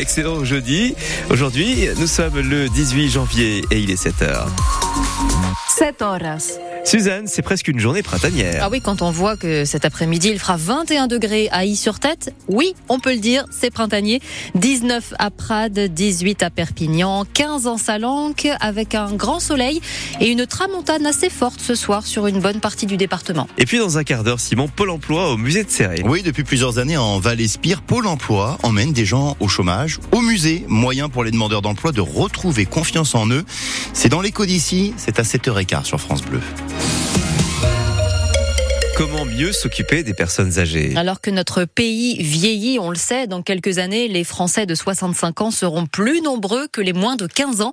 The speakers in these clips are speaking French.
Excellent jeudi. Aujourd'hui, nous sommes le 18 janvier et il est 7h. 7 horas. Suzanne, c'est presque une journée printanière. Ah oui, quand on voit que cet après-midi, il fera 21 degrés à Y-sur-Tête, oui, on peut le dire, c'est printanier. 19 à Prades, 18 à Perpignan, 15 en Salanque, avec un grand soleil et une tramontane assez forte ce soir sur une bonne partie du département. Et puis dans un quart d'heure, Simon, Pôle emploi au musée de Serré. Oui, depuis plusieurs années en Val-Espire, Pôle emploi emmène des gens au chômage, au musée, moyen pour les demandeurs d'emploi de retrouver confiance en eux. C'est dans l'écho d'ici, c'est à 7h15 sur France Bleu. Comment mieux s'occuper des personnes âgées Alors que notre pays vieillit, on le sait, dans quelques années, les Français de 65 ans seront plus nombreux que les moins de 15 ans.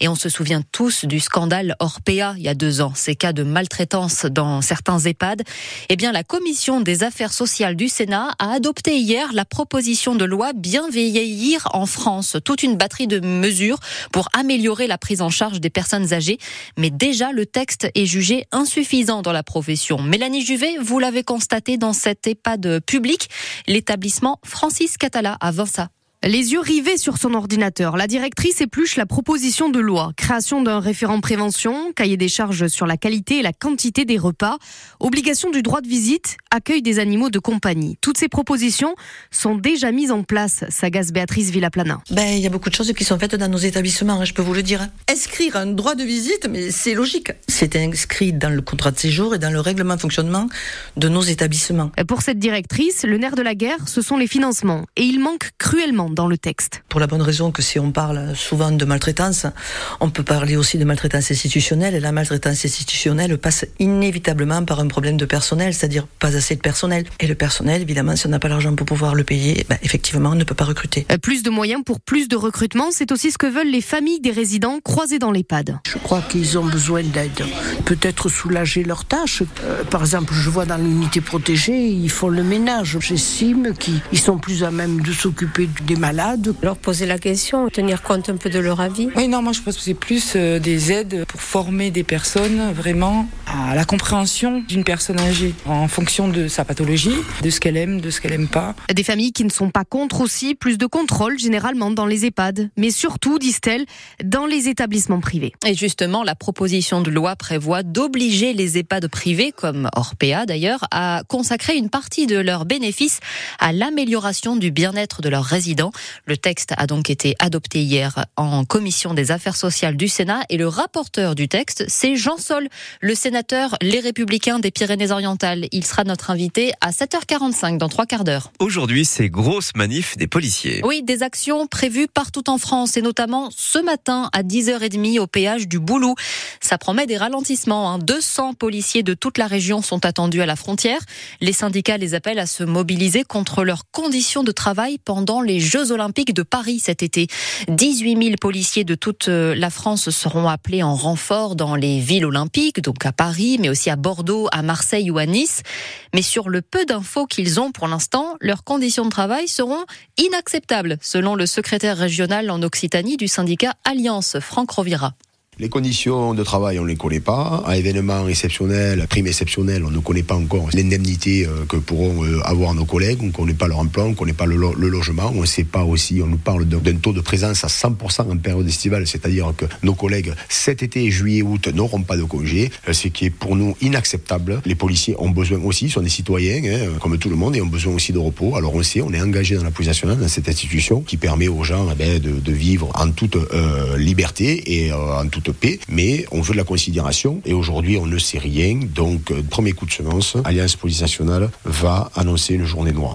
Et on se souvient tous du scandale Orpea il y a deux ans, ces cas de maltraitance dans certains EHPAD. Eh bien, la Commission des affaires sociales du Sénat a adopté hier la proposition de loi Bien vieillir en France. Toute une batterie de mesures pour améliorer la prise en charge des personnes âgées. Mais déjà, le texte est jugé insuffisant dans la profession. Mélanie Juvet vous l'avez constaté dans cet EHPAD public, l'établissement Francis Catala à Vinça. Les yeux rivés sur son ordinateur, la directrice épluche la proposition de loi. Création d'un référent prévention, cahier des charges sur la qualité et la quantité des repas, obligation du droit de visite, accueil des animaux de compagnie. Toutes ces propositions sont déjà mises en place, s'agace Béatrice Villaplana. Ben, il y a beaucoup de choses qui sont faites dans nos établissements, hein, je peux vous le dire. Inscrire un droit de visite, mais c'est logique. C'est inscrit dans le contrat de séjour et dans le règlement de fonctionnement de nos établissements. Pour cette directrice, le nerf de la guerre, ce sont les financements. Et il manque cruellement dans le texte. Pour la bonne raison que si on parle souvent de maltraitance, on peut parler aussi de maltraitance institutionnelle. Et la maltraitance institutionnelle passe inévitablement par un problème de personnel, c'est-à-dire pas assez de personnel. Et le personnel, évidemment, si on n'a pas l'argent pour pouvoir le payer, ben, effectivement, on ne peut pas recruter. Euh, plus de moyens pour plus de recrutement, c'est aussi ce que veulent les familles des résidents croisés dans l'EHPAD. Je crois qu'ils ont besoin d'aide. Peut-être soulager leurs tâches. Euh, par exemple, je vois dans l'unité protégée, ils font le ménage. J'estime qu'ils sont plus à même de s'occuper des malades. Leur poser la question, tenir compte un peu de leur avis. Oui, non, moi je pense que c'est plus euh, des aides pour former des personnes vraiment à la compréhension d'une personne âgée en fonction de sa pathologie, de ce qu'elle aime, de ce qu'elle aime pas. Des familles qui ne sont pas contre aussi, plus de contrôle généralement dans les EHPAD, mais surtout, disent-elles, dans les établissements privés. Et justement, la proposition de loi prévoit d'obliger les EHPAD privés, comme Orpea d'ailleurs, à consacrer une partie de leurs bénéfices à l'amélioration du bien-être de leurs résidents. Le texte a donc été adopté hier en commission des affaires sociales du Sénat et le rapporteur du texte, c'est Jean Sol, le sénateur Les Républicains des Pyrénées-Orientales. Il sera notre invité à 7h45 dans trois quarts d'heure. Aujourd'hui, c'est grosse manif des policiers. Oui, des actions prévues partout en France et notamment ce matin à 10h30 au péage du Boulou. Ça promet des ralentissements. Hein. 200 policiers de toute la région sont attendus à la frontière. Les syndicats les appellent à se mobiliser contre leurs conditions de travail pendant les Jeux Olympiques de Paris cet été. 18 000 policiers de toute euh, la France seront appelés en renfort dans les villes olympiques, donc à Paris, mais aussi à Bordeaux, à Marseille ou à Nice. Mais sur le peu d'infos qu'ils ont pour l'instant, leurs conditions de travail seront inacceptables, selon le secrétaire régional en Occitanie du syndicat Alliance, Franck Rovira. Les conditions de travail, on ne les connaît pas. À événement exceptionnel, prime exceptionnelle, on ne connaît pas encore l'indemnité euh, que pourront euh, avoir nos collègues. On ne connaît pas leur emploi, on ne connaît pas le, logement. On ne sait pas aussi, on nous parle d'un taux de présence à 100% en période estivale, c'est-à-dire que nos collègues, cet été, juillet, août, n'auront pas de congé, euh, ce qui est pour nous inacceptable. Les policiers ont besoin aussi, sont des citoyens, hein, comme tout le monde, et ont besoin aussi de repos. Alors on sait, on est engagé dans la police nationale, dans cette institution, qui permet aux gens eh ben, de, vivre en toute liberté et en toute mais on veut de la considération et aujourd'hui on ne sait rien. Donc, euh, premier coup de semence, Alliance Police Nationale va annoncer une journée noire.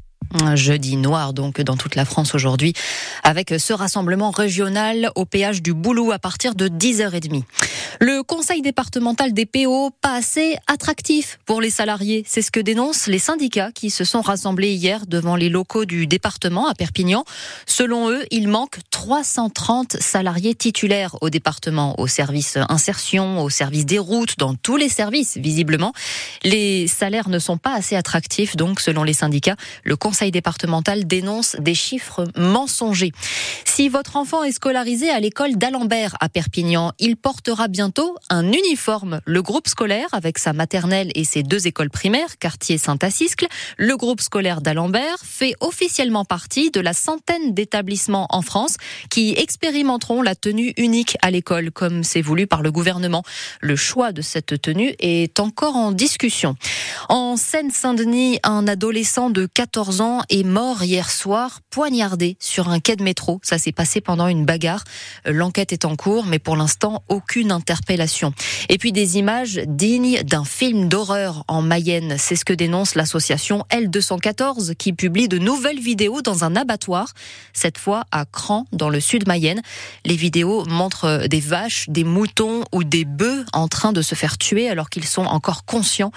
Jeudi noir donc dans toute la France aujourd'hui avec ce rassemblement régional au péage du Boulou à partir de 10h30. Le conseil départemental des PO pas assez attractif pour les salariés, c'est ce que dénoncent les syndicats qui se sont rassemblés hier devant les locaux du département à Perpignan. Selon eux, il manque 330 salariés titulaires au département, au service insertion, au service des routes, dans tous les services visiblement. Les salaires ne sont pas assez attractifs donc selon les syndicats. Le conseil conseil départemental dénonce des chiffres mensongers. Si votre enfant est scolarisé à l'école d'Alembert à Perpignan, il portera bientôt un uniforme. Le groupe scolaire, avec sa maternelle et ses deux écoles primaires, quartier Saint-Assiscle, le groupe scolaire d'Alembert fait officiellement partie de la centaine d'établissements en France qui expérimenteront la tenue unique à l'école, comme c'est voulu par le gouvernement. Le choix de cette tenue est encore en discussion. En Seine-Saint-Denis, un adolescent de 14 ans est mort hier soir, poignardé sur un quai de métro. Ça s'est passé pendant une bagarre. L'enquête est en cours, mais pour l'instant, aucune interpellation. Et puis des images dignes d'un film d'horreur en Mayenne. C'est ce que dénonce l'association L214 qui publie de nouvelles vidéos dans un abattoir, cette fois à Cran, dans le sud Mayenne. Les vidéos montrent des vaches, des moutons ou des bœufs en train de se faire tuer alors qu'ils sont encore conscients.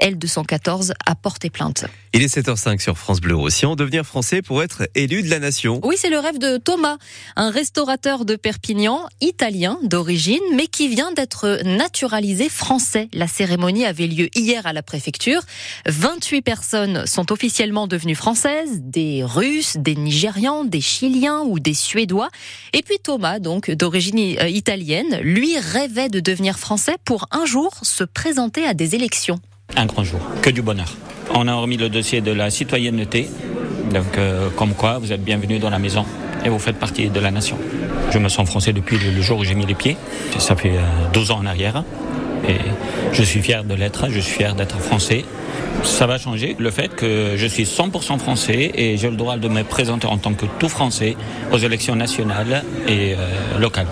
L214 a porté plainte. Il est 7h05 sur France Bleu Roussillon. Devenir français pour être élu de la nation. Oui, c'est le rêve de Thomas, un restaurateur de Perpignan, italien d'origine, mais qui vient d'être naturalisé français. La cérémonie avait lieu hier à la préfecture. 28 personnes sont officiellement devenues françaises, des Russes, des Nigérians, des Chiliens ou des Suédois. Et puis Thomas, donc d'origine italienne, lui rêvait de devenir français pour un jour se présenter à des élections. Un grand jour, que du bonheur. On a remis le dossier de la citoyenneté, donc euh, comme quoi vous êtes bienvenue dans la maison et vous faites partie de la nation. Je me sens français depuis le jour où j'ai mis les pieds. Ça fait 12 ans en arrière. Et je suis fier de l'être, je suis fier d'être français. Ça va changer le fait que je suis 100% français et j'ai le droit de me présenter en tant que tout français aux élections nationales et euh, locales.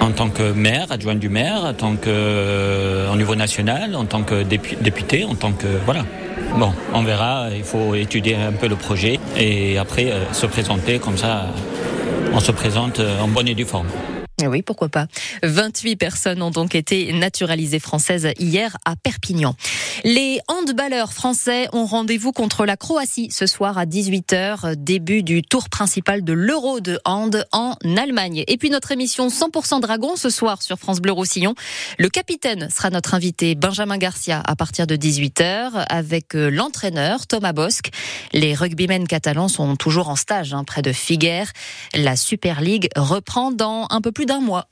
En tant que maire, adjoint du maire, en tant que euh, au niveau national, en tant que député, en tant que voilà. Bon, on verra, il faut étudier un peu le projet et après euh, se présenter comme ça, on se présente en bonne et due forme. Oui, pourquoi pas. 28 personnes ont donc été naturalisées françaises hier à Perpignan. Les handballeurs français ont rendez-vous contre la Croatie ce soir à 18h, début du tour principal de l'Euro de hand en Allemagne. Et puis notre émission 100% Dragon ce soir sur France Bleu Roussillon. Le capitaine sera notre invité Benjamin Garcia à partir de 18h avec euh, l'entraîneur Thomas Bosque. Les rugbymen catalans sont toujours en stage hein, près de Figueres. La Super League reprend dans un peu plus d'un mois.